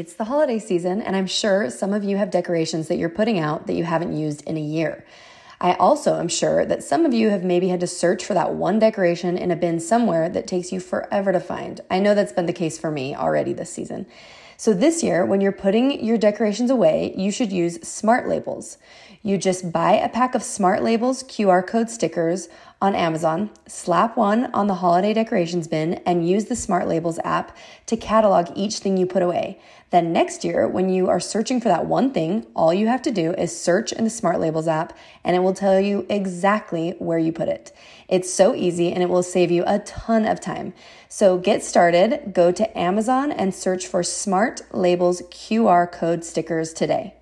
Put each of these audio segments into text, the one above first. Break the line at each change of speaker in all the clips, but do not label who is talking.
It's the holiday season, and I'm sure some of you have decorations that you're putting out that you haven't used in a year. I also am sure that some of you have maybe had to search for that one decoration in a bin somewhere that takes you forever to find. I know that's been the case for me already this season. So, this year, when you're putting your decorations away, you should use smart labels. You just buy a pack of smart labels QR code stickers on Amazon, slap one on the holiday decorations bin, and use the Smart Labels app to catalog each thing you put away. Then next year, when you are searching for that one thing, all you have to do is search in the Smart Labels app and it will tell you exactly where you put it. It's so easy and it will save you a ton of time. So get started, go to Amazon and search for Smart Labels QR code stickers today.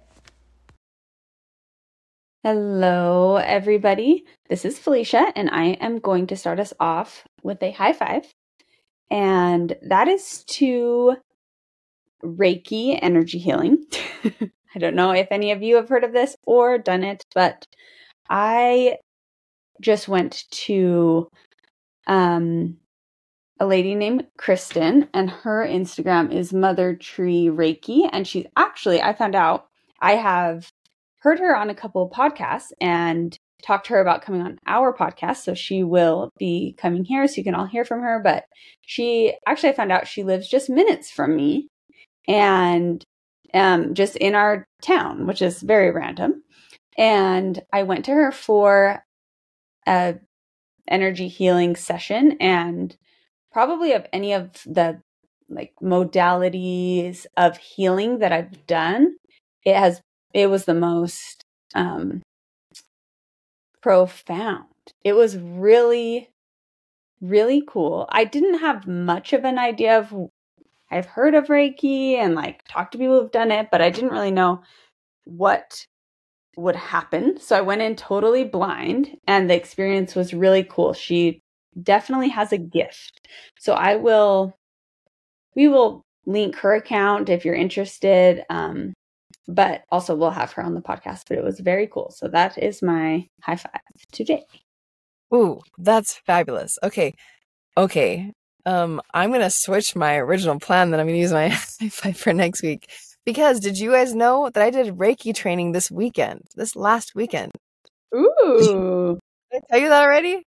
Hello, everybody. This is Felicia, and I am going to start us off with a high five. And that is to Reiki energy healing. I don't know if any of you have heard of this or done it, but I just went to um, a lady named Kristen, and her Instagram is Mother Tree Reiki. And she's actually, I found out I have heard her on a couple of podcasts and talked to her about coming on our podcast. So she will be coming here so you can all hear from her. But she actually, I found out she lives just minutes from me and um, just in our town, which is very random. And I went to her for a energy healing session and probably of any of the like modalities of healing that I've done, it has it was the most um, profound. It was really, really cool. I didn't have much of an idea of, I've heard of Reiki and like talked to people who've done it, but I didn't really know what would happen. So I went in totally blind and the experience was really cool. She definitely has a gift. So I will, we will link her account if you're interested. Um, but also we'll have her on the podcast. But it was very cool. So that is my high five today.
Ooh, that's fabulous. Okay. Okay. Um, I'm gonna switch my original plan that I'm gonna use my high five for next week. Because did you guys know that I did Reiki training this weekend, this last weekend?
Ooh.
Did I tell you that already?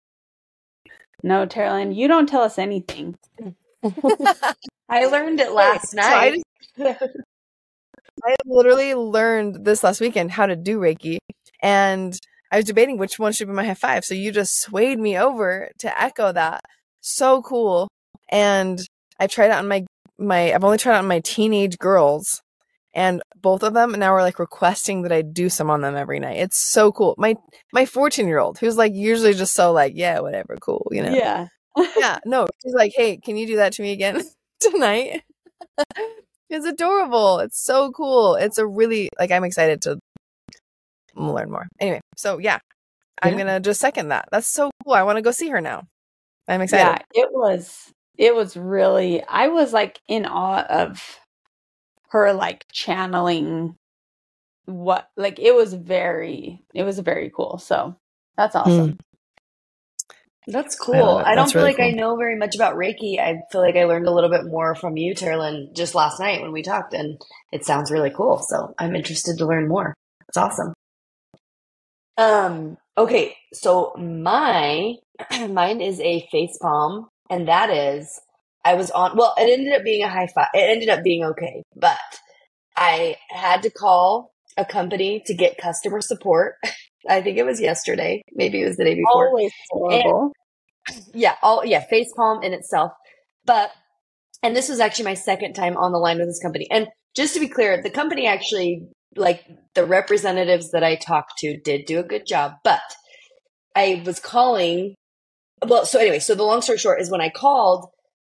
No, Terilyn, you don't tell us anything.
I learned it last
So
night.
I just I literally learned this last weekend how to do Reiki, and I was debating which one should be my high five. So you just swayed me over to echo that. So cool. And I've tried it on my my I've only tried it on my teenage girls, and both of them now are like requesting that I do some on them every night. It's so cool. My my 14 year old who's like usually just so like yeah whatever cool you know?
Yeah.
yeah no she's like hey can you do that to me again tonight? It's adorable. It's so cool. It's a really like i'm excited to learn more. Anyway so yeah i'm
Yeah.
gonna just second that. That's so cool. I want to go see her now. I'm excited.
Yeah, it was it was really I was like in awe of her like channeling what like it was very it was very cool. So that's awesome.
That's
I
cool.
love it.
I, don't
That's
feel
really
like I know very much about Reiki. I feel like I learned a little bit more from you, Terilyn, just last night when we talked, and it sounds really cool. So I'm interested to learn more. It's awesome. Um. Okay. So my mine is a face palm, and that is I was on. Well, it ended up being a high five. It ended up being okay, but I had to call a company to get customer support. I think it was yesterday. Maybe it was the day before
Always horrible.
yeah, all yeah, face palm in itself. But and this was actually my second time on the line with this company. And just to be clear, the company actually like the representatives that I talked to did do a good job, but I was calling well, so anyway, so the long story short is when I called,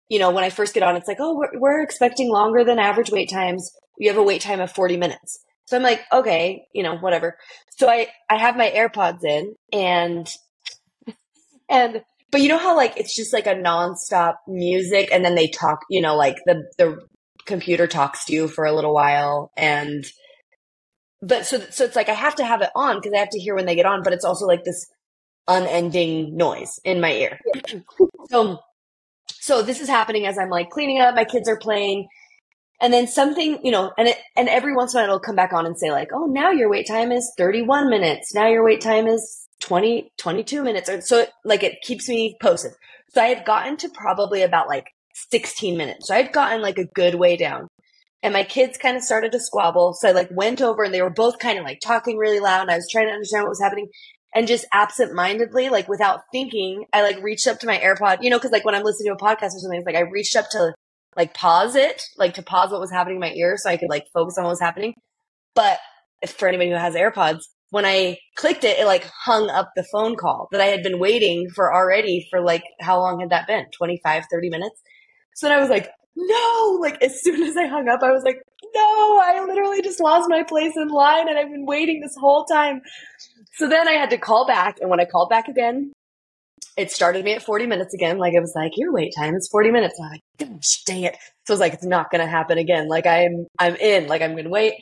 you know, when I first get on, it's like, oh, we're, we're expecting longer than average wait times. We have a wait time of 40 minutes. So I'm like, okay, you know, whatever. So I, I have my AirPods in and, and, but you know how like it's just like a nonstop music and then they talk, you know, like the, the computer talks to you for a little while and, but so, so it's like I have to have it on because I have to hear when they get on, but it's also like this unending noise in my ear. so, so this is happening as I'm like cleaning up, my kids are playing, and then something, you know, and it, and every once in a while it'll come back on and say like, oh, now your wait time is 31 minutes. Now your wait time is 20, 22 minutes. Or so it, like it keeps me posted. So I had gotten to probably about like 16 minutes. So I'd gotten like a good way down. And my kids kind of started to squabble. So I like went over and they were both kind of like talking really loud. And I was trying to understand what was happening and just absentmindedly, like without thinking, I like reached up to my AirPod, you know, cause like when I'm listening to a podcast or something, it's like I reached up to like pause it, like to pause what was happening in my ear so I could like focus on what was happening. But for anybody who has AirPods, when I clicked it, it like hung up the phone call that I had been waiting for already for like, how long had that been? 25, 30 minutes. So then I was like, no, like as soon as I hung up, I was like, no, I literally just lost my place in line and I've been waiting this whole time. So then I had to call back. And when I called back again, it started me at 40 minutes again. Like it was like, your wait time is 40 minutes. I'm like, gosh, dang it. So I was like, it's not going to happen again. Like I'm, I'm in, like I'm going to wait.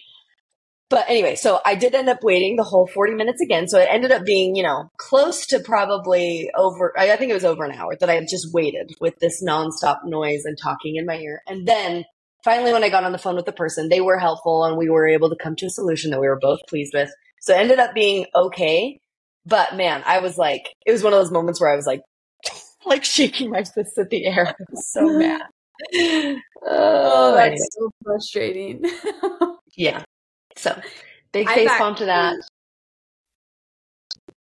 But anyway, so I did end up waiting the whole 40 minutes again. So it ended up being, you know, close to probably over, I think it was over an hour that I had just waited with this nonstop noise and talking in my ear. And then finally, when I got on the phone with the person, they were helpful and we were able to come to a solution that we were both pleased with. So it ended up being okay. But man, I was like, it was one of those moments where I was like, like shaking my fists at the air. I was so mad.
Oh, oh, that's anyway. so frustrating.
yeah. So big face palm to that.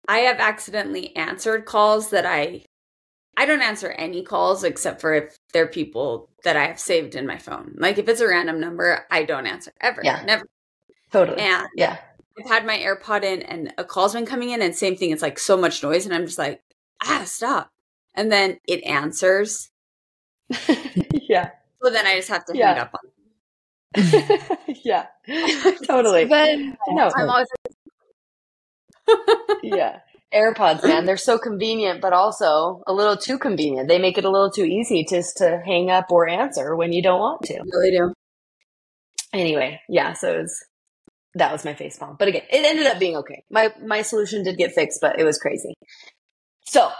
I have accidentally answered calls that I I don't answer any calls except for if they're people that I have saved in my phone. Like if it's a random number, I don't answer ever.
Yeah.
Never.
Totally.
And
yeah.
I've had my AirPod in and a call's been coming in and same thing. It's like so much noise and I'm just like, ah, stop. And then it answers.
yeah.
So then I just have to yeah. hang up on
yeah, totally.
But
no,
I'm always
yeah. AirPods, man, they're so convenient, but also a little too convenient. They make it a little too easy just to hang up or answer when you don't want to.
Really do.
Anyway, yeah, so it was, that was my face palm. But again, it ended up being okay. My my solution did get fixed, but it was crazy. So,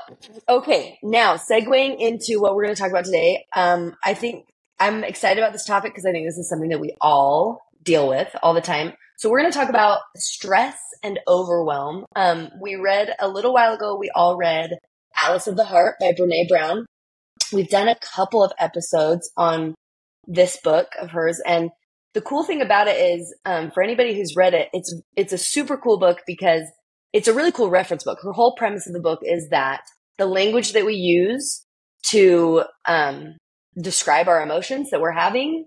okay, now segueing into what we're going to talk about today. Um, I think I'm excited about this topic because I think this is something that we all deal with all the time. So we're going to talk about stress and overwhelm. Um, we read a little while ago, we all read Atlas of the Heart by Brene Brown. We've done a couple of episodes on this book of hers. And the cool thing about it is, um, for anybody who's read it, it's, it's a super cool book because it's a really cool reference book. Her whole premise of the book is that the language that we use to, um, describe our emotions that we're having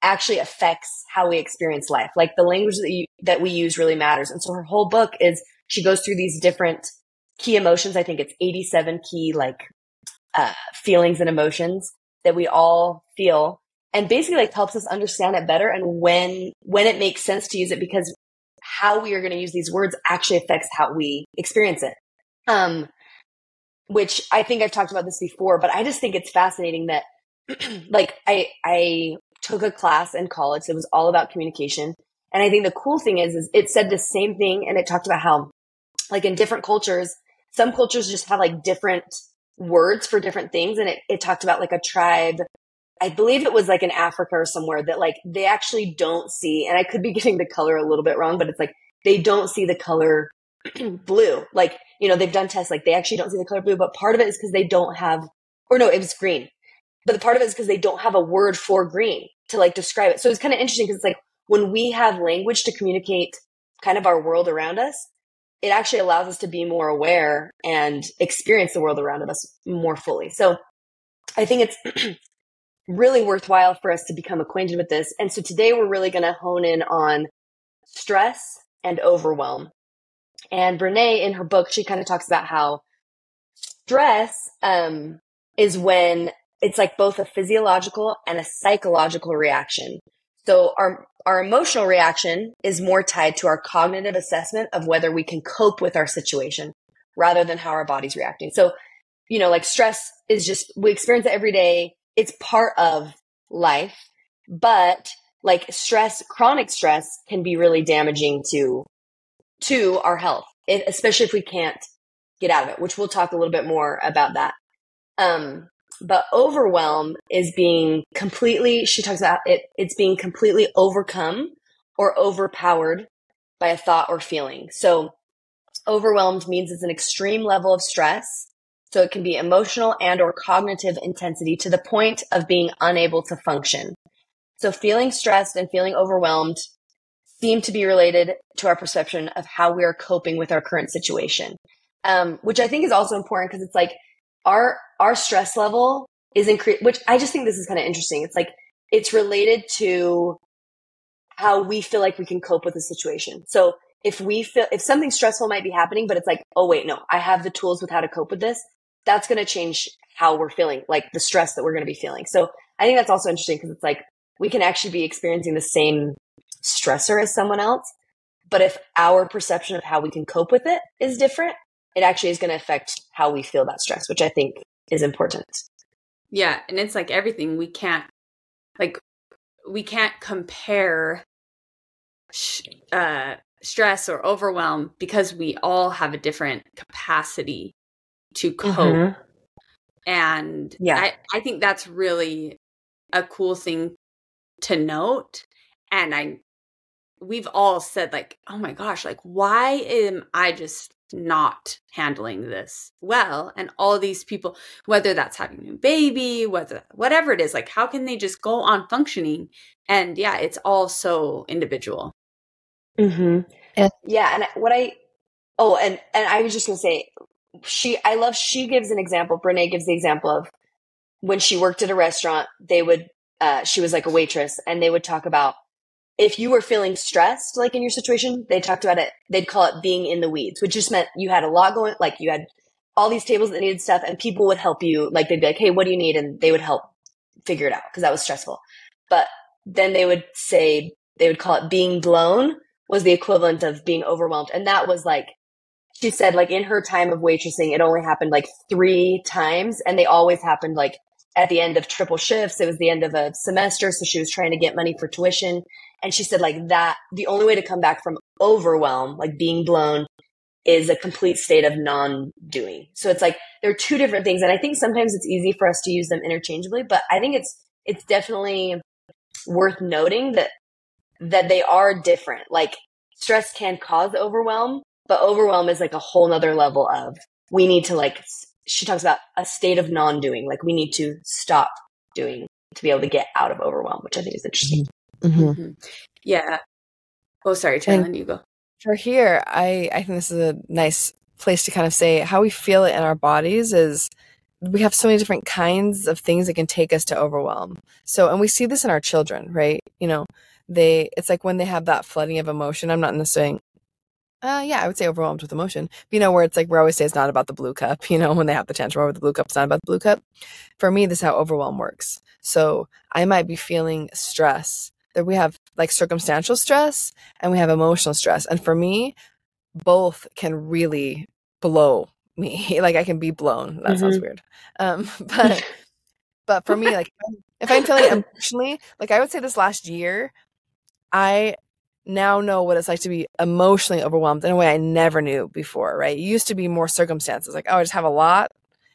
actually affects how we experience life. Like the language that you, that we use really matters. And so her whole book is she goes through these different key emotions. I think it's 87 key like uh, feelings and emotions that we all feel and basically like helps us understand it better and when when it makes sense to use it because how we are going to use these words actually affects how we experience it. Um which I think I've talked about this before, but I just think it's fascinating that like I I took a class in college that was all about communication. And I think the cool thing is, is it said the same thing and it talked about how like in different cultures, some cultures just have like different words for different things. And it, it talked about like a tribe. I believe it was like in Africa or somewhere that like they actually don't see, and I could be getting the color a little bit wrong, but it's like they don't see the color blue. Like, you know, they've done tests, like they actually don't see the color blue, but part of it is because they don't have, or no, it was green but the part of it is because they don't have a word for green to like describe it. So it's kind of interesting because it's like when we have language to communicate kind of our world around us, it actually allows us to be more aware and experience the world around us more fully. So I think it's really worthwhile for us to become acquainted with this. And so today we're really going to hone in on stress and overwhelm. And Brene in her book, she kind of talks about how stress um, is when it's like both a physiological and a psychological reaction. So our our emotional reaction is more tied to our cognitive assessment of whether we can cope with our situation rather than how our body's reacting. So, you know, like stress is just we experience it every day. It's part of life, but like stress, chronic stress can be really damaging to to our health, especially if we can't get out of it, which we'll talk a little bit more about that. Um, but overwhelm is being completely, she talks about it, it's being completely overcome or overpowered by a thought or feeling. So overwhelmed means it's an extreme level of stress. So it can be emotional and or cognitive intensity to the point of being unable to function. So feeling stressed and feeling overwhelmed seem to be related to our perception of how we are coping with our current situation. Um, which I think is also important because it's like our our stress level is increased, which I just think this is kind of interesting. It's like it's related to how we feel like we can cope with the situation. So if we feel if something stressful might be happening, but it's like, oh wait, no, I have the tools with how to cope with this. That's going to change how we're feeling, like the stress that we're going to be feeling. So I think that's also interesting because it's like we can actually be experiencing the same stressor as someone else. But if our perception of how we can cope with it is different, it actually is going to affect how we feel that stress, which I think is important.
Yeah. And it's like everything we can't, like, we can't compare sh- uh, stress or overwhelm because we all have a different capacity to cope. Mm-hmm. And yeah. I, I think that's really a cool thing to note. And I, we've all said, like, oh my gosh, like, why am I just not handling this well and all these people whether that's having a new baby whether whatever it is like how can they just go on functioning and yeah it's all so individual
mm-hmm. and yeah and what i oh and and i was just gonna say she i love she gives an example brene gives the example of when she worked at a restaurant they would uh, she was like a waitress and they would talk about if you were feeling stressed, like in your situation, they talked about it, they'd call it being in the weeds, which just meant you had a lot going, like you had all these tables that needed stuff and people would help you. Like they'd be like, Hey, what do you need? And they would help figure it out because that was stressful. But then they would say, they would call it being blown was the equivalent of being overwhelmed. And that was like, she said, like in her time of waitressing, it only happened like three times and they always happened like at the end of triple shifts. It was the end of a semester. So she was trying to get money for tuition. And she said like that, the only way to come back from overwhelm, like being blown is a complete state of non-doing. So it's like there are two different things. And I think sometimes it's easy for us to use them interchangeably, but I think it's, it's definitely worth noting that, that they are different. Like stress can cause overwhelm, but overwhelm is like a whole nother level of we need to like, she talks about a state of non-doing. Like we need to stop doing to be able to get out of overwhelm, which I think is interesting.
Mm-hmm. Mm-hmm. Yeah. Oh, sorry, Terilyn, you go.
For here, I I think this is a nice place to kind of say how we feel it in our bodies is we have so many different kinds of things that can take us to overwhelm. So, and we see this in our children, right? You know, they, it's like when they have that flooding of emotion. I'm not necessarily, uh, yeah, I would say overwhelmed with emotion. But, you know, where it's like, we always say it's not about the blue cup, you know, when they have the tantrum over the blue cup, it's not about the blue cup. For me, this is how overwhelm works. So I might be feeling stress that we have like circumstantial stress and we have emotional stress. And for me, both can really blow me. like I can be blown. That mm-hmm. sounds weird. Um, but but for me, like if I'm feeling emotionally, like I would say this last year, I now know what it's like to be emotionally overwhelmed in a way I never knew before, right? It used to be more circumstances, like, oh, I just have a lot.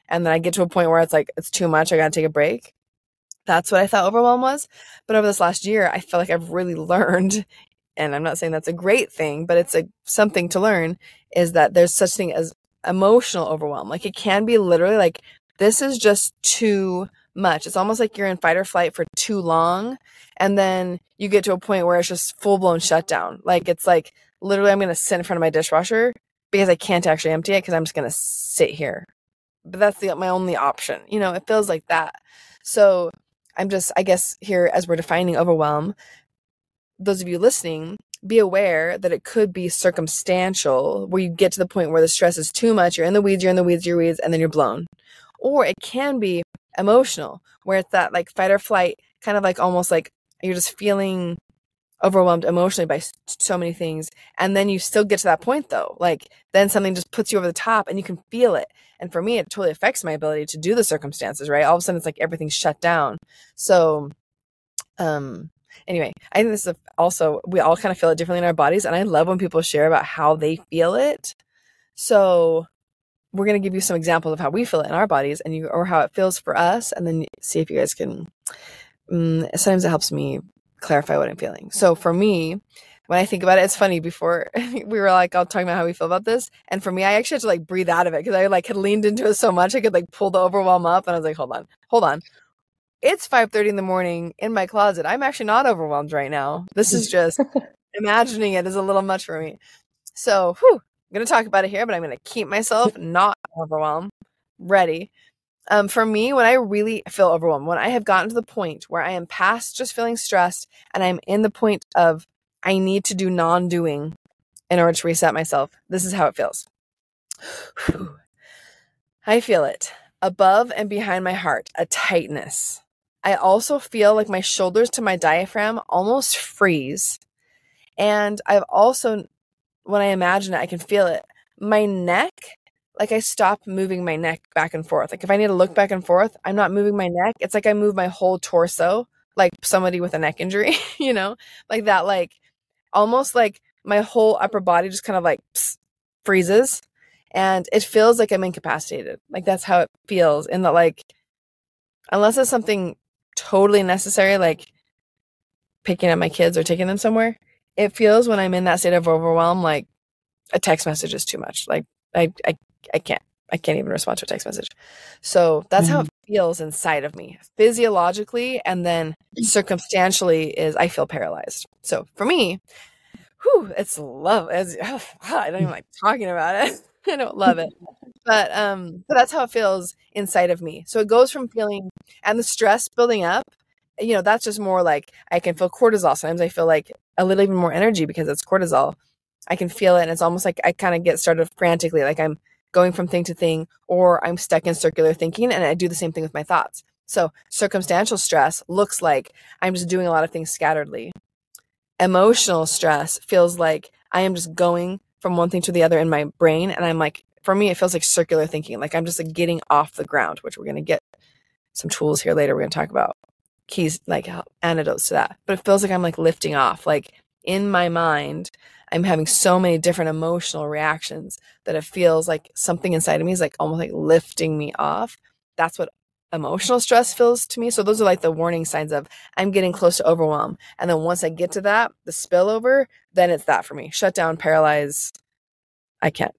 And then I get to a point where it's like, it's too much. I got to take a break. That's what I thought overwhelm was. But over this last year, I feel like I've really learned, and I'm not saying that's a great thing, but it's a something to learn is that there's such thing as emotional overwhelm. Like it can be literally like this is just too much. It's almost like you're in fight or flight for too long and then you get to a point where it's just full blown shutdown. Like it's like literally I'm going to sit in front of my dishwasher because I can't actually empty it because I'm just going to sit here. But that's the my only option. You know, it feels like that. So I'm just, I guess, here as we're defining overwhelm, those of you listening, be aware that it could be circumstantial, where you get to the point where the stress is too much, you're in the weeds, you're in the weeds, you're weeds, and then you're blown. Or it can be emotional, where it's that like fight or flight, kind of like almost like you're just feeling overwhelmed emotionally by so many things and then you still get to that point though. Like then something just puts you over the top and you can feel it. And for me it totally affects my ability to do the circumstances right? All of a sudden it's like everything's shut down. So um anyway i think this is also we all kind of feel it differently in our bodies and i love when people share about how they feel it. So we're going to give you some examples of how we feel it in our bodies and you or how it feels for us and then see if you guys can um, sometimes it helps me clarify what i'm feeling so for me when I think about it, it's funny. Before we were like all talking about how we feel about this, and for me, I actually had to like breathe out of it because I like had leaned into it so much I could like pull the overwhelm up, and I was like, hold on, hold on. It's five thirty in the morning in my closet. I'm actually not overwhelmed right now. This is just imagining it is a little much for me. So, whew, I'm gonna talk about it here, but I'm gonna keep myself not overwhelmed, ready. Um, for me, when I really feel overwhelmed, when I have gotten to the point where I am past just feeling stressed and I'm in the point of I need to do non doing in order to reset myself. This is how it feels. I feel it above and behind my heart, a tightness. I also feel like my shoulders to my diaphragm almost freeze. And I've also, when I imagine it, I can feel it. My neck, like I stop moving my neck back and forth. Like if I need to look back and forth, I'm not moving my neck. It's like I move my whole torso, like somebody with a neck injury, you know, like that, like almost like my whole upper body just kind of like freezes and it feels like I'm incapacitated. Like that's how it feels. And that like unless it's something totally necessary, like picking up my kids or taking them somewhere, it feels when I'm in that state of overwhelm, like a text message is too much. Like I I, I can't. I can't even respond to a text message. So that's mm-hmm. how it feels inside of me physiologically and then circumstantially is I feel paralyzed. So for me, whew, it's love. It's, oh, I don't even like talking about it. I don't love it. But um but that's how it feels inside of me. So it goes from feeling and the stress building up, you know, that's just more like I can feel cortisol. Sometimes I feel like a little even more energy because it's cortisol. I can feel it and it's almost like I kind of get started frantically, like I'm going from thing to thing, or I'm stuck in circular thinking and I do the same thing with my thoughts. So circumstantial stress looks like I'm just doing a lot of things scatteredly. Emotional stress feels like I am just going from one thing to the other in my brain. And I'm like, for me, it feels like circular thinking. Like I'm just like getting off the ground, which we're going to get some tools here later. We're going to talk about keys, like antidotes to that. But it feels like I'm like lifting off. Like in my mind, I'm having so many different emotional reactions that it feels like something inside of me is like almost like lifting me off. That's what emotional stress feels to me. So those are like the warning signs of I'm getting close to overwhelm. And then once I get to that, the spillover, then it's that for me. Shut down, paralyze. I can't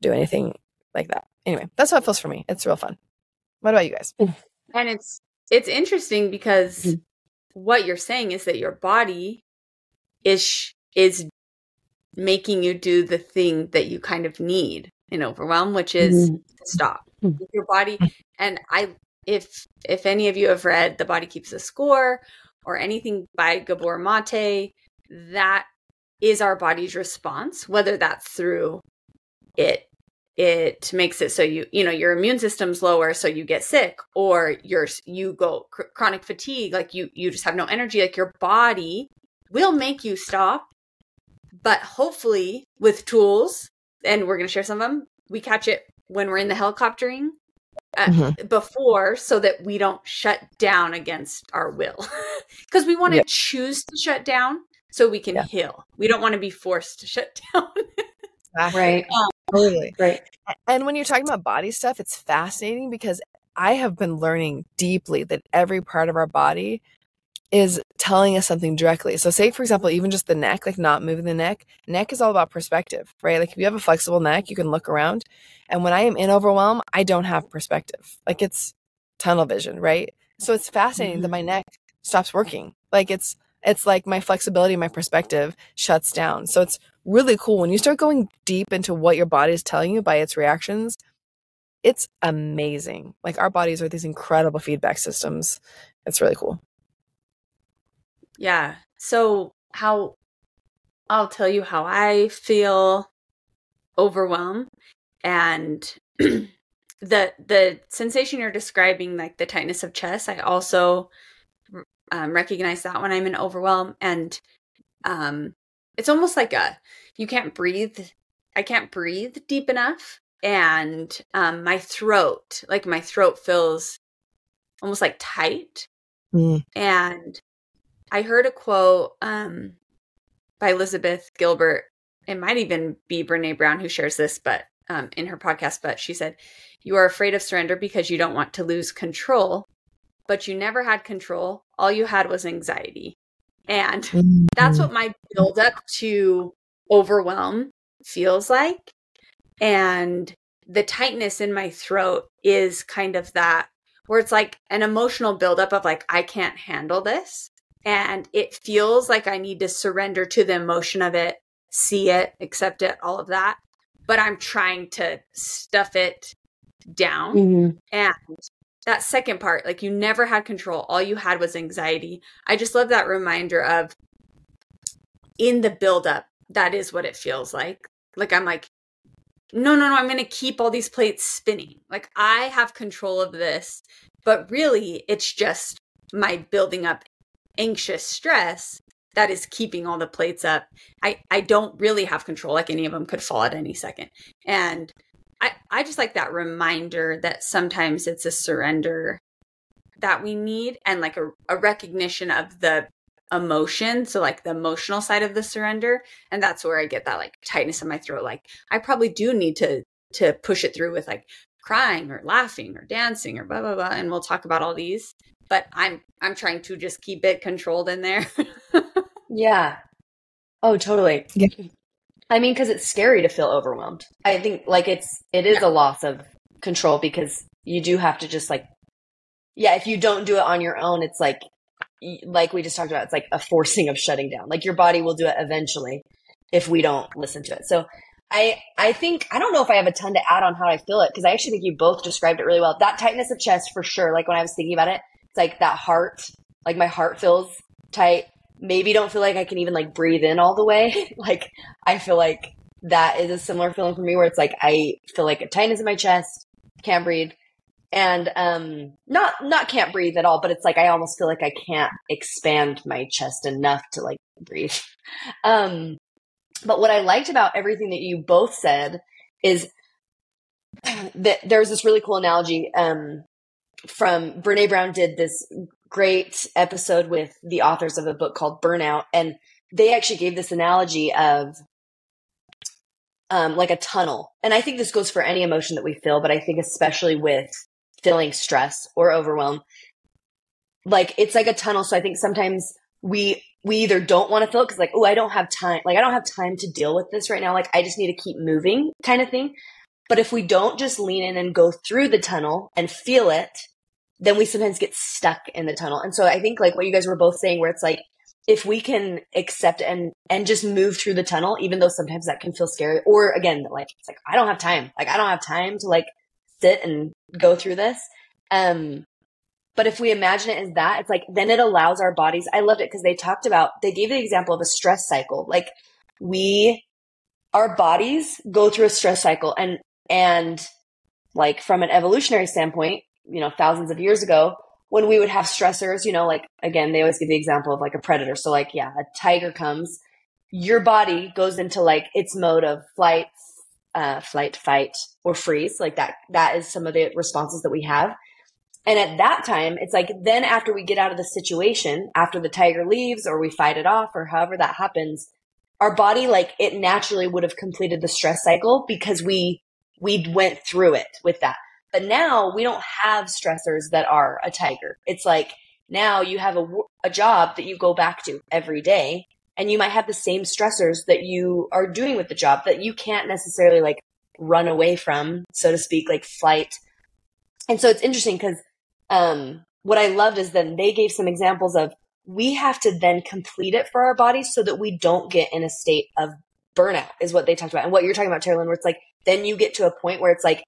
do anything like that. Anyway, that's how it feels for me. It's real fun. What about you guys?
And it's it's interesting because mm-hmm. what you're saying is that your body is is making you do the thing that you kind of need in overwhelm, which is mm-hmm. stop. Mm-hmm. Your body and I if if any of you have read The Body Keeps a Score or anything by Gabor Mate, that is our body's response, whether that's through it it makes it so you you know your immune system's lower so you get sick or you're you go cr- chronic fatigue like you you just have no energy like your body will make you stop but hopefully, with tools, and we're going to share some of them, we catch it when we're in the helicoptering uh, mm-hmm. before so that we don't shut down against our will. Because we want to choose to shut down so we can yeah. heal. We don't want to be forced to shut down.
right. Um,
totally. Right. And when you're talking about body stuff, it's fascinating because I have been learning deeply that every part of our body is telling us something directly. So, say for example, even just the neck, like not moving the neck, neck is all about perspective, right? Like if you have a flexible neck, you can look around. And when I am in overwhelm, I don't have perspective. Like it's tunnel vision, right? So it's fascinating mm-hmm. that my neck stops working. Like it's it's like my flexibility, my perspective shuts down. So it's really cool when you start going deep into what your body is telling you by its reactions. It's amazing. Like our bodies are these incredible feedback systems. It's really cool.
Yeah. So how I'll tell you how I feel overwhelmed and the the sensation you're describing like the tightness of chest I also um, recognize that when I'm in overwhelm. And um, it's almost like a you can't breathe. I can't breathe deep enough. And um, my throat, like my throat feels almost like tight.
Mm.
And I heard a quote um, by Elizabeth Gilbert. It might even be Brene Brown who shares this, but um, in her podcast. But she said, "You are afraid of surrender because you don't want to lose control, but you never had control. All you had was anxiety." And
Mm.
that's what my buildup to overwhelm feels like. And the tightness in my throat is kind of that where it's like an emotional buildup of like, I can't handle this. And it feels like I need to surrender to the emotion of it, see it, accept it, all of that. But I'm trying to stuff it down.
Mm-hmm.
And that second part, like you never had control, all you had was anxiety. I just love that reminder of in the buildup, that is what it feels like. Like I'm like, no, no, no, I'm going to keep all these plates spinning. Like I have control of this. But really, it's just my building up anxious stress that is keeping all the plates up. I, I don't really have control. Like any of them could fall at any second. And I, I just like that reminder that sometimes it's a surrender that we need and like a, a recognition of the emotion. So, like the emotional side of the surrender. And that's where I get that like tightness in my throat. Like, I probably do need to to push it through with like crying or laughing or dancing or blah blah blah and we'll talk about all these but i'm i'm trying to just keep it controlled in there
Yeah. Oh, totally.
Yeah.
I mean, because it's scary to feel overwhelmed. I think like it's it is a loss of control because you do have to just like, yeah. If you don't do it on your own, it's like, like we just talked about. It's like a forcing of shutting down. Like your body will do it eventually if we don't listen to it. So I I think I don't know if I have a ton to add on how I feel it because I actually think you both described it really well. That tightness of chest for sure. Like when I was thinking about it, it's like that heart. Like my heart feels tight maybe don't feel like I can even like breathe in all the way. like I feel like that is a similar feeling for me where it's like I feel like a tightness in my chest, can't breathe. And um not not can't breathe at all, but it's like I almost feel like I can't expand my chest enough to like breathe. Um but what I liked about everything that you both said is that there's this really cool analogy um from Brene Brown did this great episode with the authors of a book called Burnout, and they actually gave this analogy of um, like a tunnel. And I think this goes for any emotion that we feel, but I think especially with feeling stress or overwhelm, like it's like a tunnel. So I think sometimes we we either don't want to feel it because like, oh, I don't have time. Like I don't have time to deal with this right now. Like I just need to keep moving, kind of thing. But if we don't just lean in and go through the tunnel and feel it, then we sometimes get stuck in the tunnel. And so I think like what you guys were both saying, where it's like, if we can accept and, and just move through the tunnel, even though sometimes that can feel scary, or again, like, it's like, I don't have time. Like, I don't have time to like sit and go through this. Um, but if we imagine it as that, it's like, then it allows our bodies. I loved it because they talked about, they gave the example of a stress cycle. Like we, our bodies go through a stress cycle and, and like from an evolutionary standpoint, you know, thousands of years ago, when we would have stressors, you know, like again, they always give the example of like a predator. So like, yeah, a tiger comes, your body goes into like its mode of flight, uh, flight, fight, or freeze. Like that, that is some of the responses that we have. And at that time, it's like then after we get out of the situation, after the tiger leaves or we fight it off or however that happens, our body, like it naturally would have completed the stress cycle because we, we went through it with that. But now we don't have stressors that are a tiger. It's like now you have a, a job that you go back to every day and you might have the same stressors that you are doing with the job that you can't necessarily like run away from, so to speak, like flight. And so it's interesting because um, what I loved is then they gave some examples of we have to then complete it for our bodies so that we don't get in a state of burnout is what they talked about. And what you're talking about, Terilyn, where it's like, then you get to a point where it's like,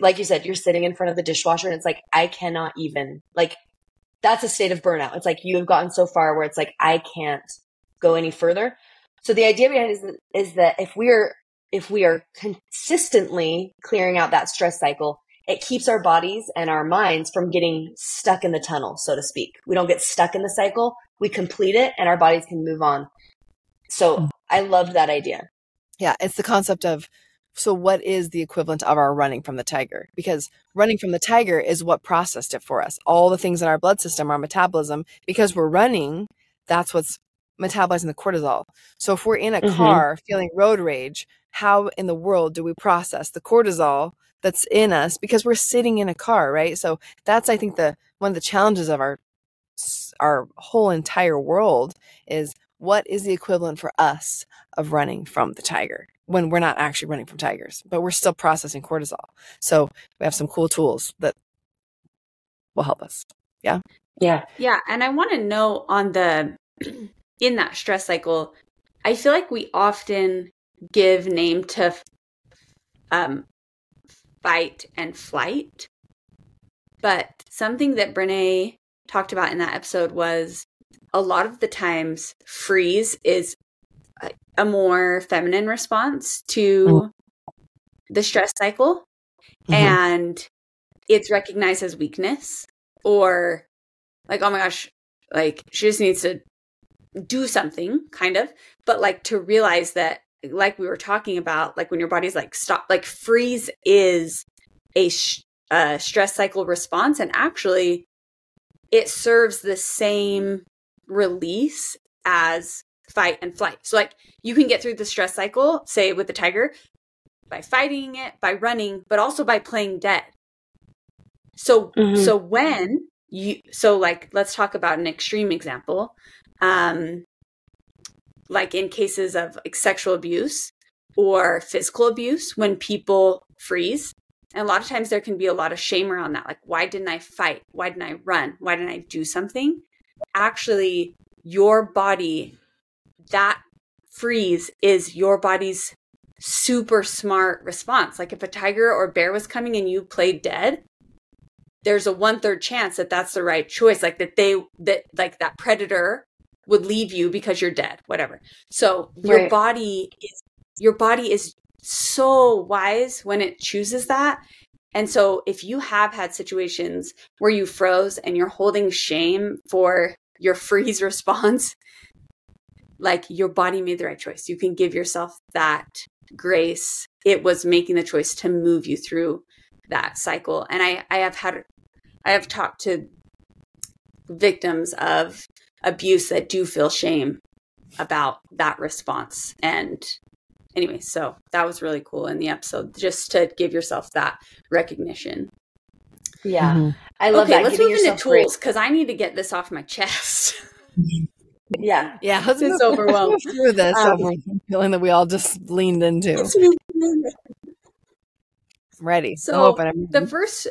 like you said, you're sitting in front of the dishwasher and it's like, I cannot even like, that's a state of burnout. It's like you have gotten so far where it's like, I can't go any further. So the idea behind it is that, is that if we are, if we are consistently clearing out that stress cycle, it keeps our bodies and our minds from getting stuck in the tunnel, so to speak. We don't get stuck in the cycle. We complete it and our bodies can move on. So mm. I love that idea.
Yeah, it's the concept of so what is the equivalent of our running from the tiger? Because running from the tiger is what processed it for us. All the things in our blood system, our metabolism, because we're running, that's what's metabolizing the cortisol. So if we're in a mm-hmm. car feeling road rage, how in the world do we process the cortisol that's in us because we're sitting in a car, right? So that's I think the one of the challenges of our our whole entire world is what is the equivalent for us of running from the tiger when we're not actually running from tigers, but we're still processing cortisol. So we have some cool tools that will help us. Yeah.
Yeah.
Yeah. And I want to know on the, in that stress cycle, I feel like we often give name to um, fight and flight. But something that Brene talked about in that episode was a lot of the times freeze is a, more feminine response to mm. the stress cycle mm-hmm. and it's recognized as weakness or like oh my gosh like she just needs to do something kind of but like to realize that like we were talking about like when your body's like stop like freeze is a, sh- a stress cycle response and actually it serves the same release as fight and flight. So like you can get through the stress cycle, say with the tiger, by fighting it, by running, but also by playing dead. So mm-hmm. so when you so like let's talk about an extreme example. Um like in cases of like sexual abuse or physical abuse when people freeze and a lot of times there can be a lot of shame around that like why didn't i fight why didn't i run why didn't i do something actually your body that freeze is your body's super smart response. Like if a tiger or bear was coming and you played dead, there's a one third chance that that's the right choice. Like that they, that like that predator would leave you because you're dead, whatever. So your right. body is, your body is so wise when it chooses that. And so if you have had situations where you froze and you're holding shame for your freeze response, like your body made the right choice. You can give yourself that grace. It was making the choice to move you through that cycle. And I, I have had, I have talked to victims of abuse that do feel shame about that response. And anyway, so that was really cool in the episode just to give yourself that recognition.
Yeah. Mm-hmm. I love
okay,
that.
Let's move into tools because I need to get this off my chest.
Yeah.
Yeah. It's overwhelmed through this um, feeling that we all just leaned into. I'm ready.
So open the first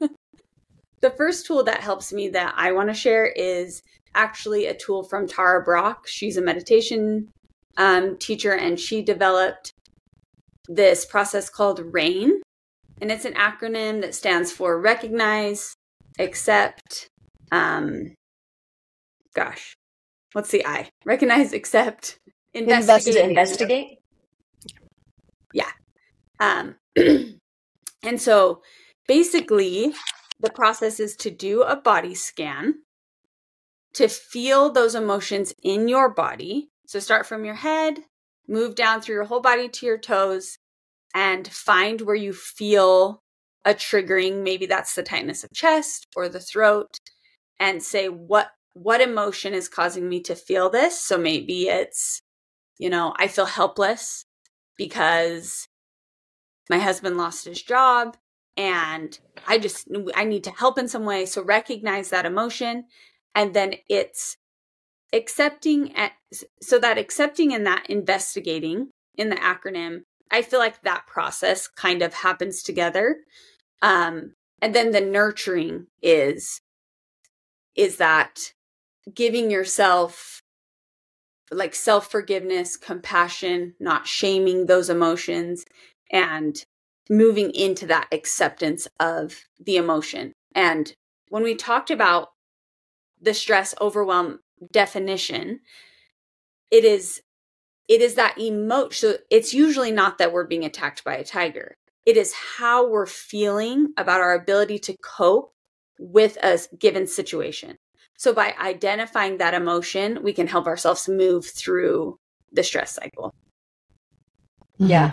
the first tool that helps me that I want to share is actually a tool from Tara Brach. She's a meditation um, teacher and she developed this process called RAIN. And it's an acronym that stands for recognize, accept, um, gosh, what's the I? Recognize, accept, investigate.
investigate.
Yeah. Um, and so basically, the process is to do a body scan to feel those emotions in your body. So start from your head, move down through your whole body to your toes, and find where you feel a triggering. Maybe that's the tightness of chest or the throat, and say, what what emotion is causing me to feel this? So maybe it's, you know, I feel helpless because my husband lost his job and I just I need to help in some way. So recognize that emotion and then it's accepting at, so that accepting and that investigating in the acronym I feel like that process kind of happens together. Um, and then the nurturing is is that giving yourself like self forgiveness, compassion, not shaming those emotions, and moving into that acceptance of the emotion. And when we talked about the stress overwhelm definition, it is it is that emotion. So it's usually not that we're being attacked by a tiger. It is how we're feeling about our ability to cope with a given situation. So by identifying that emotion, we can help ourselves move through the stress cycle. Mm-hmm.
Yeah.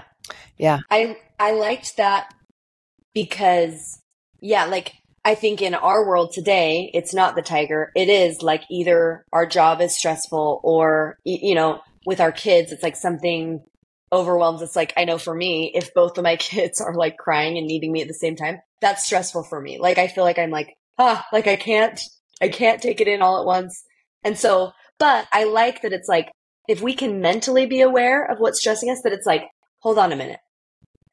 Yeah.
I I liked that because yeah, like I think in our world today, it's not the tiger. It is like either our job is stressful or you know, with our kids, it's like something overwhelms. It's like I know for me, if both of my kids are like crying and needing me at the same time, that's stressful for me. Like I feel like I'm like, ah, like I can't I can't take it in all at once. And so, but I like that it's like if we can mentally be aware of what's stressing us, that it's like, hold on a minute.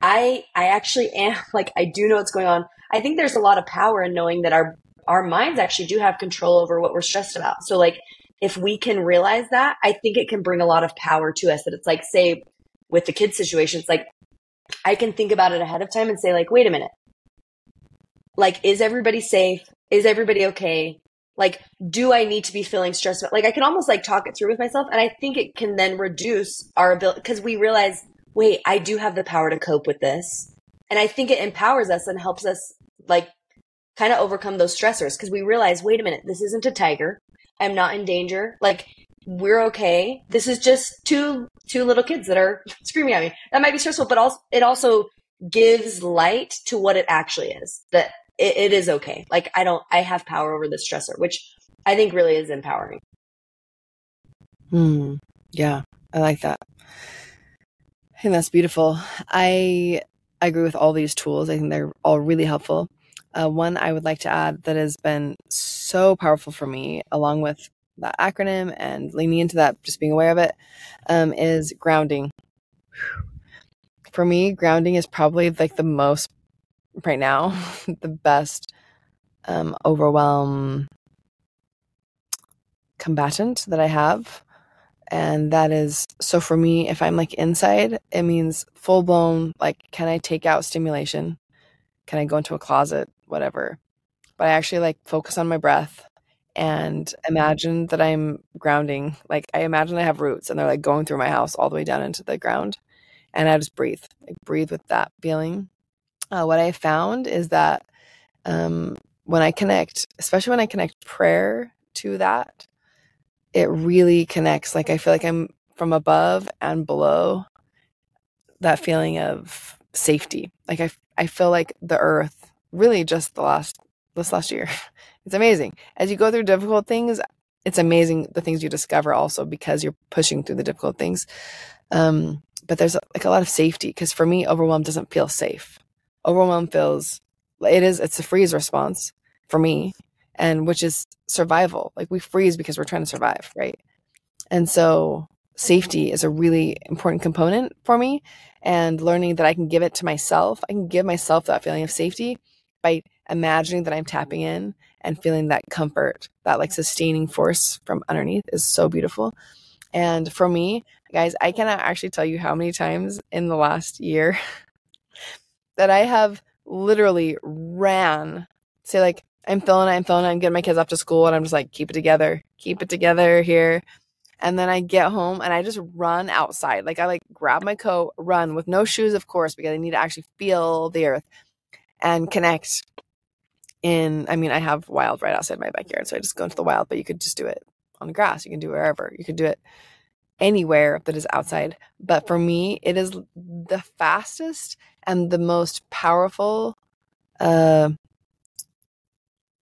I I actually am like I do know what's going on. I think there's a lot of power in knowing that our our minds actually do have control over what we're stressed about. So like if we can realize that, I think it can bring a lot of power to us that it's like say with the kids situation, it's like I can think about it ahead of time and say like, wait a minute. Like is everybody safe? Is everybody okay? Like do I need to be feeling stressed? Like I can almost like talk it through with myself and I think it can then reduce our ability because we realize wait, I do have the power to cope with this. And I think it empowers us and helps us like kind of overcome those stressors because we realize, wait a minute, this isn't a tiger. I'm not in danger. Like we're okay. This is just two two little kids that are screaming at me. That might be stressful, but also it also gives light to what it actually is. That it, it is okay. Like I don't I have power over the stressor, which I think really is empowering.
Hmm. Yeah, I like that. I think that's beautiful. I I agree with all these tools. I think they're all really helpful. Uh, one I would like to add that has been so powerful for me, along with that acronym and leaning into that, just being aware of it, um, is grounding. For me, grounding is probably like the most right now, the best um, overwhelm combatant that I have. And that is so for me if i'm like inside it means full blown like can i take out stimulation? Can i go into a closet? Whatever. But i actually like focus on my breath and imagine that i'm grounding like i imagine i have roots and they're like going through my house all the way down into the ground and i just breathe like breathe with that feeling uh, what i found is that um, when i connect especially when i connect prayer to that it really connects. Like I feel like I'm from above and below that feeling of safety. Like I, I feel like the earth really just the last, this last year. It's amazing. As you go through difficult things, it's amazing the things you discover also because you're pushing through the difficult things. Um, but there's like a lot of safety because for me, overwhelm doesn't feel safe. Overwhelm feels, it is, it's a freeze response for me and which is survival. Like we freeze because we're trying to survive, right? And so safety is a really important component for me and learning that I can give it to myself. I can give myself that feeling of safety by imagining that I'm tapping in and feeling that comfort, that like sustaining force from underneath is so beautiful. And for me, guys, I cannot actually tell you how many times in the last year that I have literally ran, say like I'm feeling it, I'm feeling it, I'm getting my kids off to school and I'm just like, keep it together, keep it together here. And then I get home and I just run outside. Like I like grab my coat, run with no shoes, of course, because I need to actually feel the earth and connect in I mean, I have wild right outside my backyard, so I just go into the wild, but you could just do it on the grass. You can do it wherever. You could do it anywhere that is outside. But for me, it is the fastest and the most powerful uh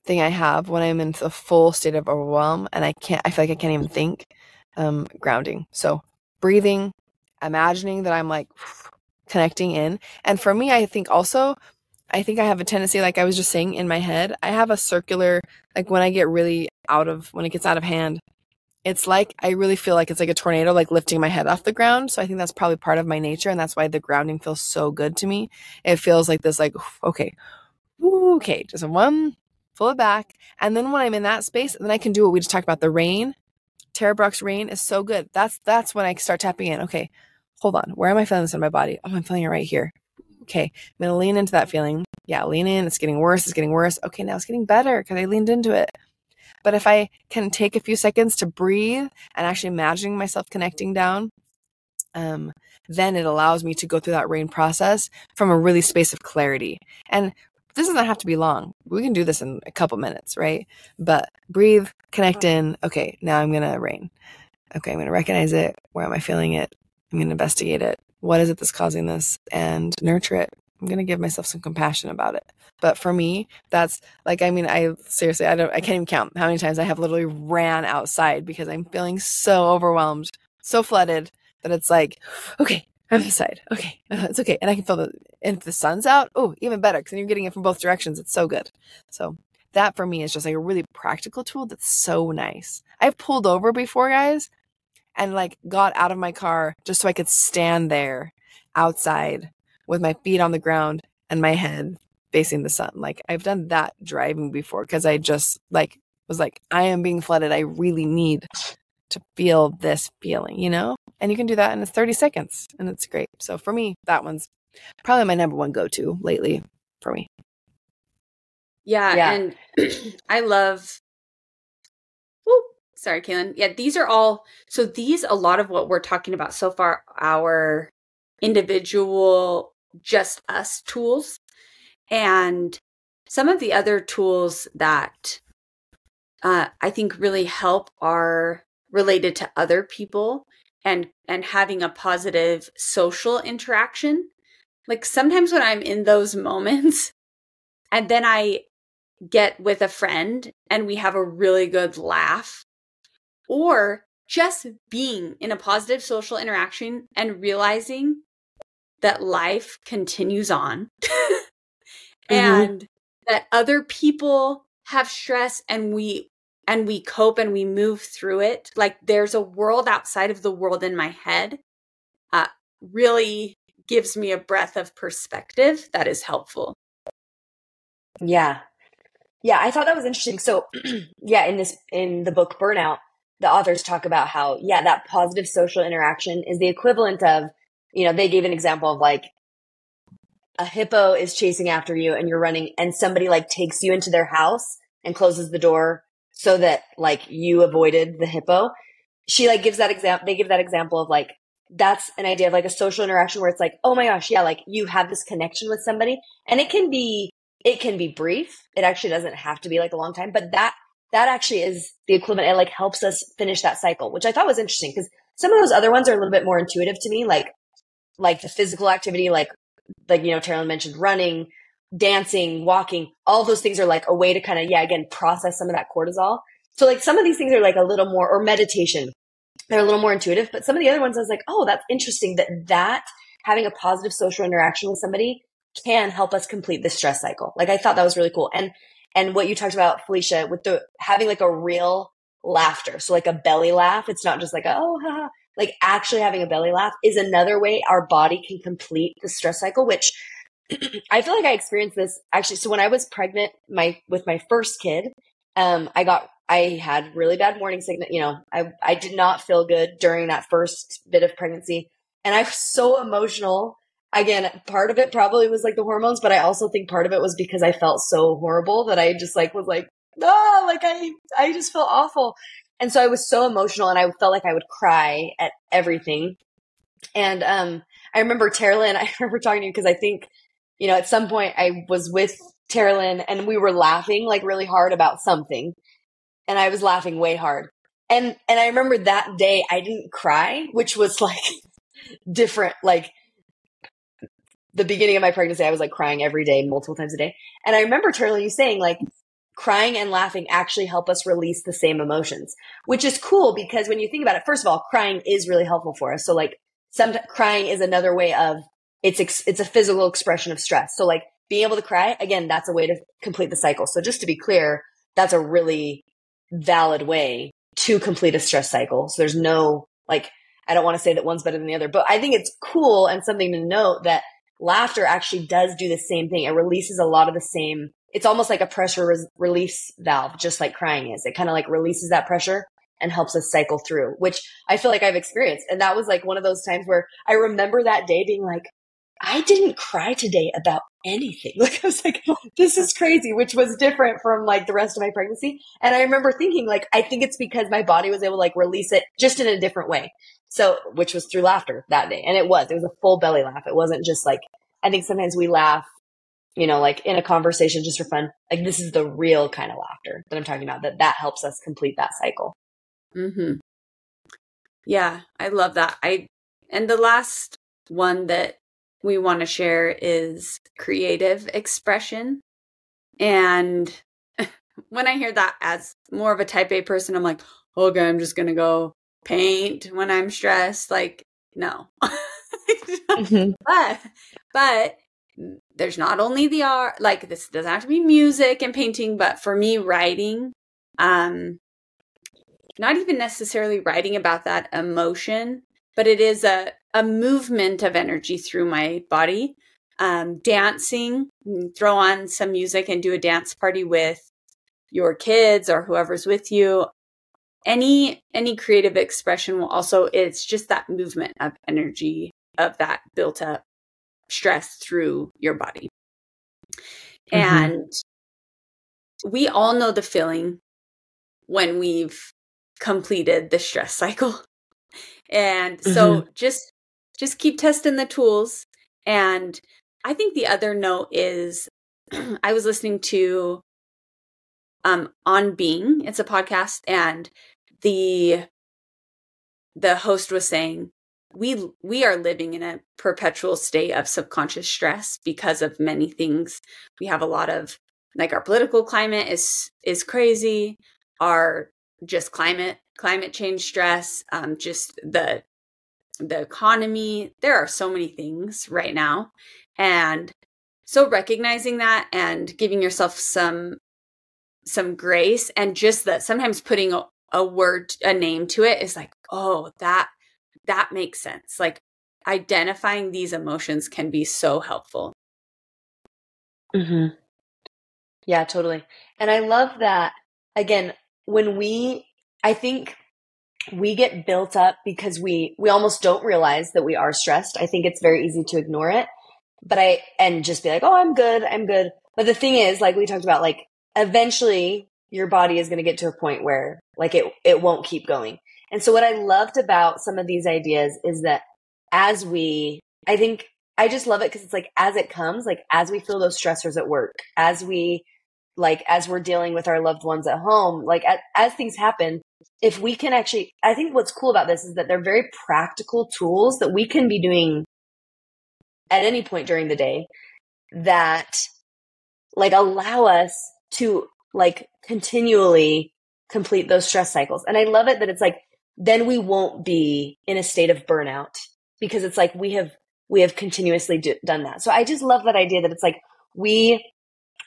thing I have when I'm in the full state of overwhelm and I can't, I feel like I can't even think, um, grounding. So breathing, imagining that I'm like connecting in. And for me, I think also, I think I have a tendency, like I was just saying in my head, I have a circular, like when I get really out of, when it gets out of hand, it's like I really feel like it's like a tornado, like lifting my head off the ground. So I think that's probably part of my nature. And that's why the grounding feels so good to me. It feels like this, like, okay, okay, just one pull it back. And then when I'm in that space, then I can do what we just talked about. The rain, Tara Brach's rain is so good. That's that's when I start tapping in. Okay, hold on. Where am I feeling this in my body? Oh, I'm feeling it right here. Okay, I'm gonna lean into that feeling. Yeah, lean in. It's getting worse. It's getting worse. Okay, now it's getting better because I leaned into it. But if I can take a few seconds to breathe and actually imagining myself connecting down, um, then it allows me to go through that rain process from a really space of clarity. And this doesn't have to be long. We can do this in a couple minutes, right? But breathe, connect in. Okay, now I'm going to rain. Okay, I'm going to recognize it. Where am I feeling it? I'm going to investigate it. What is it that's causing this? And nurture it. I'm going to give myself some compassion about it. But for me, that's like, I mean, I seriously, I don't, I can't even count how many times I have literally ran outside because I'm feeling so overwhelmed, so flooded that it's like, okay, I'm inside. Okay, it's okay. And I can feel the, and if the sun's out, oh, even better because you're getting it from both directions. It's so good. So that for me is just like a really practical tool that's so nice. I've pulled over before, guys, and like got out of my car just so I could stand there outside with my feet on the ground and my head facing the sun. Like I've done that driving before because I just like was like, I am being flooded. I really need to feel this feeling, you know? And you can do that in 30 seconds and it's great. So for me, that one's probably my number one go to lately for me.
Yeah. yeah. And I love, whoop, sorry, Kaylin. Yeah, these are all, so these, a lot of what we're talking about so far, our individual, just us tools. And some of the other tools that uh, I think really help are related to other people and and having a positive social interaction like sometimes when i'm in those moments and then i get with a friend and we have a really good laugh or just being in a positive social interaction and realizing that life continues on mm-hmm. and that other people have stress and we and we cope and we move through it. Like there's a world outside of the world in my head. Uh, really gives me a breath of perspective that is helpful.
Yeah. Yeah, I thought that was interesting. So, yeah, in this in the book Burnout, the authors talk about how yeah, that positive social interaction is the equivalent of, you know, they gave an example of like a hippo is chasing after you and you're running and somebody like takes you into their house and closes the door so that like you avoided the hippo. She like gives that example. They give that example of like, that's an idea of like a social interaction where it's like, oh my gosh, yeah, like you have this connection with somebody and it can be, it can be brief. It actually doesn't have to be like a long time, but that, that actually is the equivalent. It like helps us finish that cycle, which I thought was interesting because some of those other ones are a little bit more intuitive to me, like, like the physical activity, like, like, you know, Taryn mentioned running, dancing, walking, all those things are like a way to kind of, yeah, again, process some of that cortisol. So like some of these things are like a little more, or meditation, they're a little more intuitive, but some of the other ones I was like, oh, that's interesting that that having a positive social interaction with somebody can help us complete the stress cycle. Like I thought that was really cool. And, and what you talked about, Felicia, with the having like a real laughter. So like a belly laugh. It's not just like, a, oh, like actually having a belly laugh is another way our body can complete the stress cycle, which I feel like I experienced this actually. So when I was pregnant, my with my first kid, um, I got I had really bad morning sickness. You know, I I did not feel good during that first bit of pregnancy, and I was so emotional. Again, part of it probably was like the hormones, but I also think part of it was because I felt so horrible that I just like was like, ah, like I I just felt awful, and so I was so emotional, and I felt like I would cry at everything. And um, I remember Terilyn. I remember talking to you because I think you know, at some point I was with Terilyn and we were laughing like really hard about something. And I was laughing way hard. And and I remember that day I didn't cry, which was like different like the beginning of my pregnancy I was like crying every day multiple times a day. And I remember Terilyn you saying like crying and laughing actually help us release the same emotions, which is cool because when you think about it, first of all, crying is really helpful for us. So like some crying is another way of it's ex- it's a physical expression of stress. So like being able to cry again, that's a way to complete the cycle. So just to be clear, that's a really valid way to complete a stress cycle. So there's no like I don't want to say that one's better than the other, but I think it's cool and something to note that laughter actually does do the same thing. It releases a lot of the same. It's almost like a pressure re- release valve, just like crying is. It kind of like releases that pressure and helps us cycle through, which I feel like I've experienced. And that was like one of those times where I remember that day being like, I didn't cry today about anything. Like I was like, this is crazy, which was different from like the rest of my pregnancy. And I remember thinking like, I think it's because my body was able to like release it just in a different way. So, which was through laughter that day. And it was, it was a full belly laugh. It wasn't just like, I think sometimes we laugh, you know, like in a conversation just for fun. Like this is the real kind of laughter that I'm talking about, that that helps us complete that cycle.
Mm-hmm. Yeah, I love that. I, and the last one that we want to share is creative expression. And when I hear that as more of a type A person, I'm like, okay, I'm just going to go paint when I'm stressed. Like, no. mm-hmm. But, but there's not only the art, like this doesn't have to be music and painting, but for me, writing, um, not even necessarily writing about that emotion, but it is a, a movement of energy through my body. Um, dancing, throw on some music and do a dance party with your kids or whoever's with you. Any any creative expression will also it's just that movement of energy of that built up stress through your body. Mm-hmm. And we all know the feeling when we've completed the stress cycle. And so mm-hmm. just just keep testing the tools. And I think the other note is I was listening to um on being. It's a podcast and the the host was saying we we are living in a perpetual state of subconscious stress because of many things. We have a lot of like our political climate is is crazy. Our just climate climate change stress um, just the the economy. There are so many things right now. And so recognizing that and giving yourself some some grace and just that sometimes putting a, a word a name to it is like oh that that makes sense. Like identifying these emotions can be so helpful.
Hmm yeah totally. And i love that again when we, I think we get built up because we, we almost don't realize that we are stressed. I think it's very easy to ignore it, but I, and just be like, oh, I'm good. I'm good. But the thing is, like we talked about, like eventually your body is going to get to a point where like it, it won't keep going. And so what I loved about some of these ideas is that as we, I think I just love it because it's like as it comes, like as we feel those stressors at work, as we like as we're dealing with our loved ones at home, like as, as things happen, if we can actually, I think what's cool about this is that they're very practical tools that we can be doing at any point during the day that like allow us to like continually complete those stress cycles. And I love it that it's like, then we won't be in a state of burnout because it's like we have, we have continuously do, done that. So I just love that idea that it's like we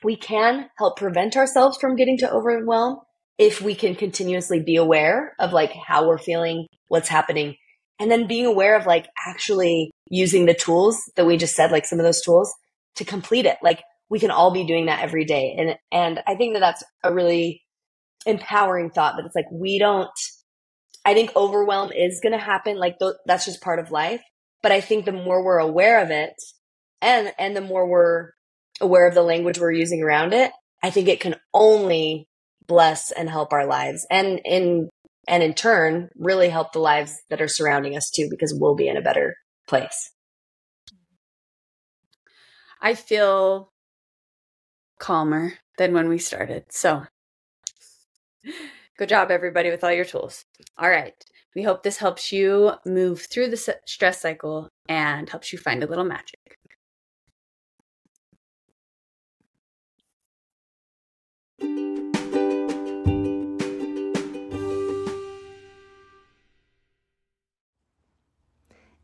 we can help prevent ourselves from getting to overwhelm if we can continuously be aware of like how we're feeling, what's happening, and then being aware of like actually using the tools that we just said, like some of those tools to complete it. Like we can all be doing that every day. And, and I think that that's a really empowering thought that it's like, we don't, I think overwhelm is going to happen. Like th- that's just part of life. But I think the more we're aware of it and, and the more we're aware of the language we're using around it, I think it can only bless and help our lives and in and in turn really help the lives that are surrounding us too because we'll be in a better place.
I feel calmer than when we started. So good job everybody with all your tools. All right. We hope this helps you move through the stress cycle and helps you find a little magic.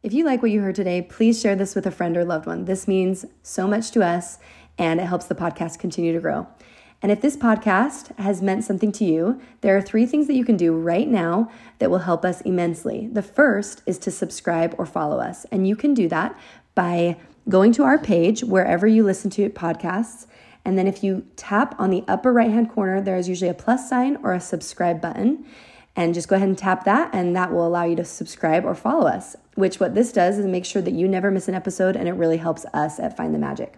If you like what you heard today, please share this with a friend or loved one. This means so much to us and it helps the podcast continue to grow. And if this podcast has meant something to you, there are three things that you can do right now that will help us immensely. The first is to subscribe or follow us. And you can do that by going to our page wherever you listen to podcasts. And then if you tap on the upper right hand corner, there is usually a plus sign or a subscribe button. And just go ahead and tap that, and that will allow you to subscribe or follow us. Which, what this does is make sure that you never miss an episode, and it really helps us at Find the Magic.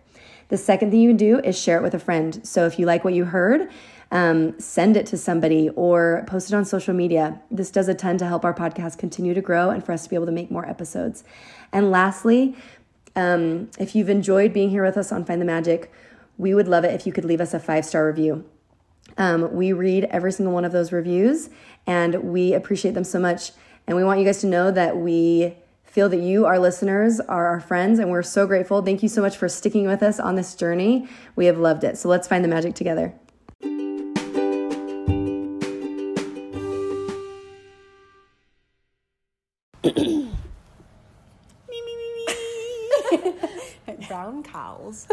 The second thing you can do is share it with a friend. So if you like what you heard, um, send it to somebody or post it on social media. This does a ton to help our podcast continue to grow and for us to be able to make more episodes. And lastly, um, if you've enjoyed being here with us on Find the Magic, we would love it if you could leave us a five star review. Um, we read every single one of those reviews and we appreciate them so much. And we want you guys to know that we feel that you, our listeners, are our friends, and we're so grateful. Thank you so much for sticking with us on this journey. We have loved it. So let's find the magic together.
Brown cows.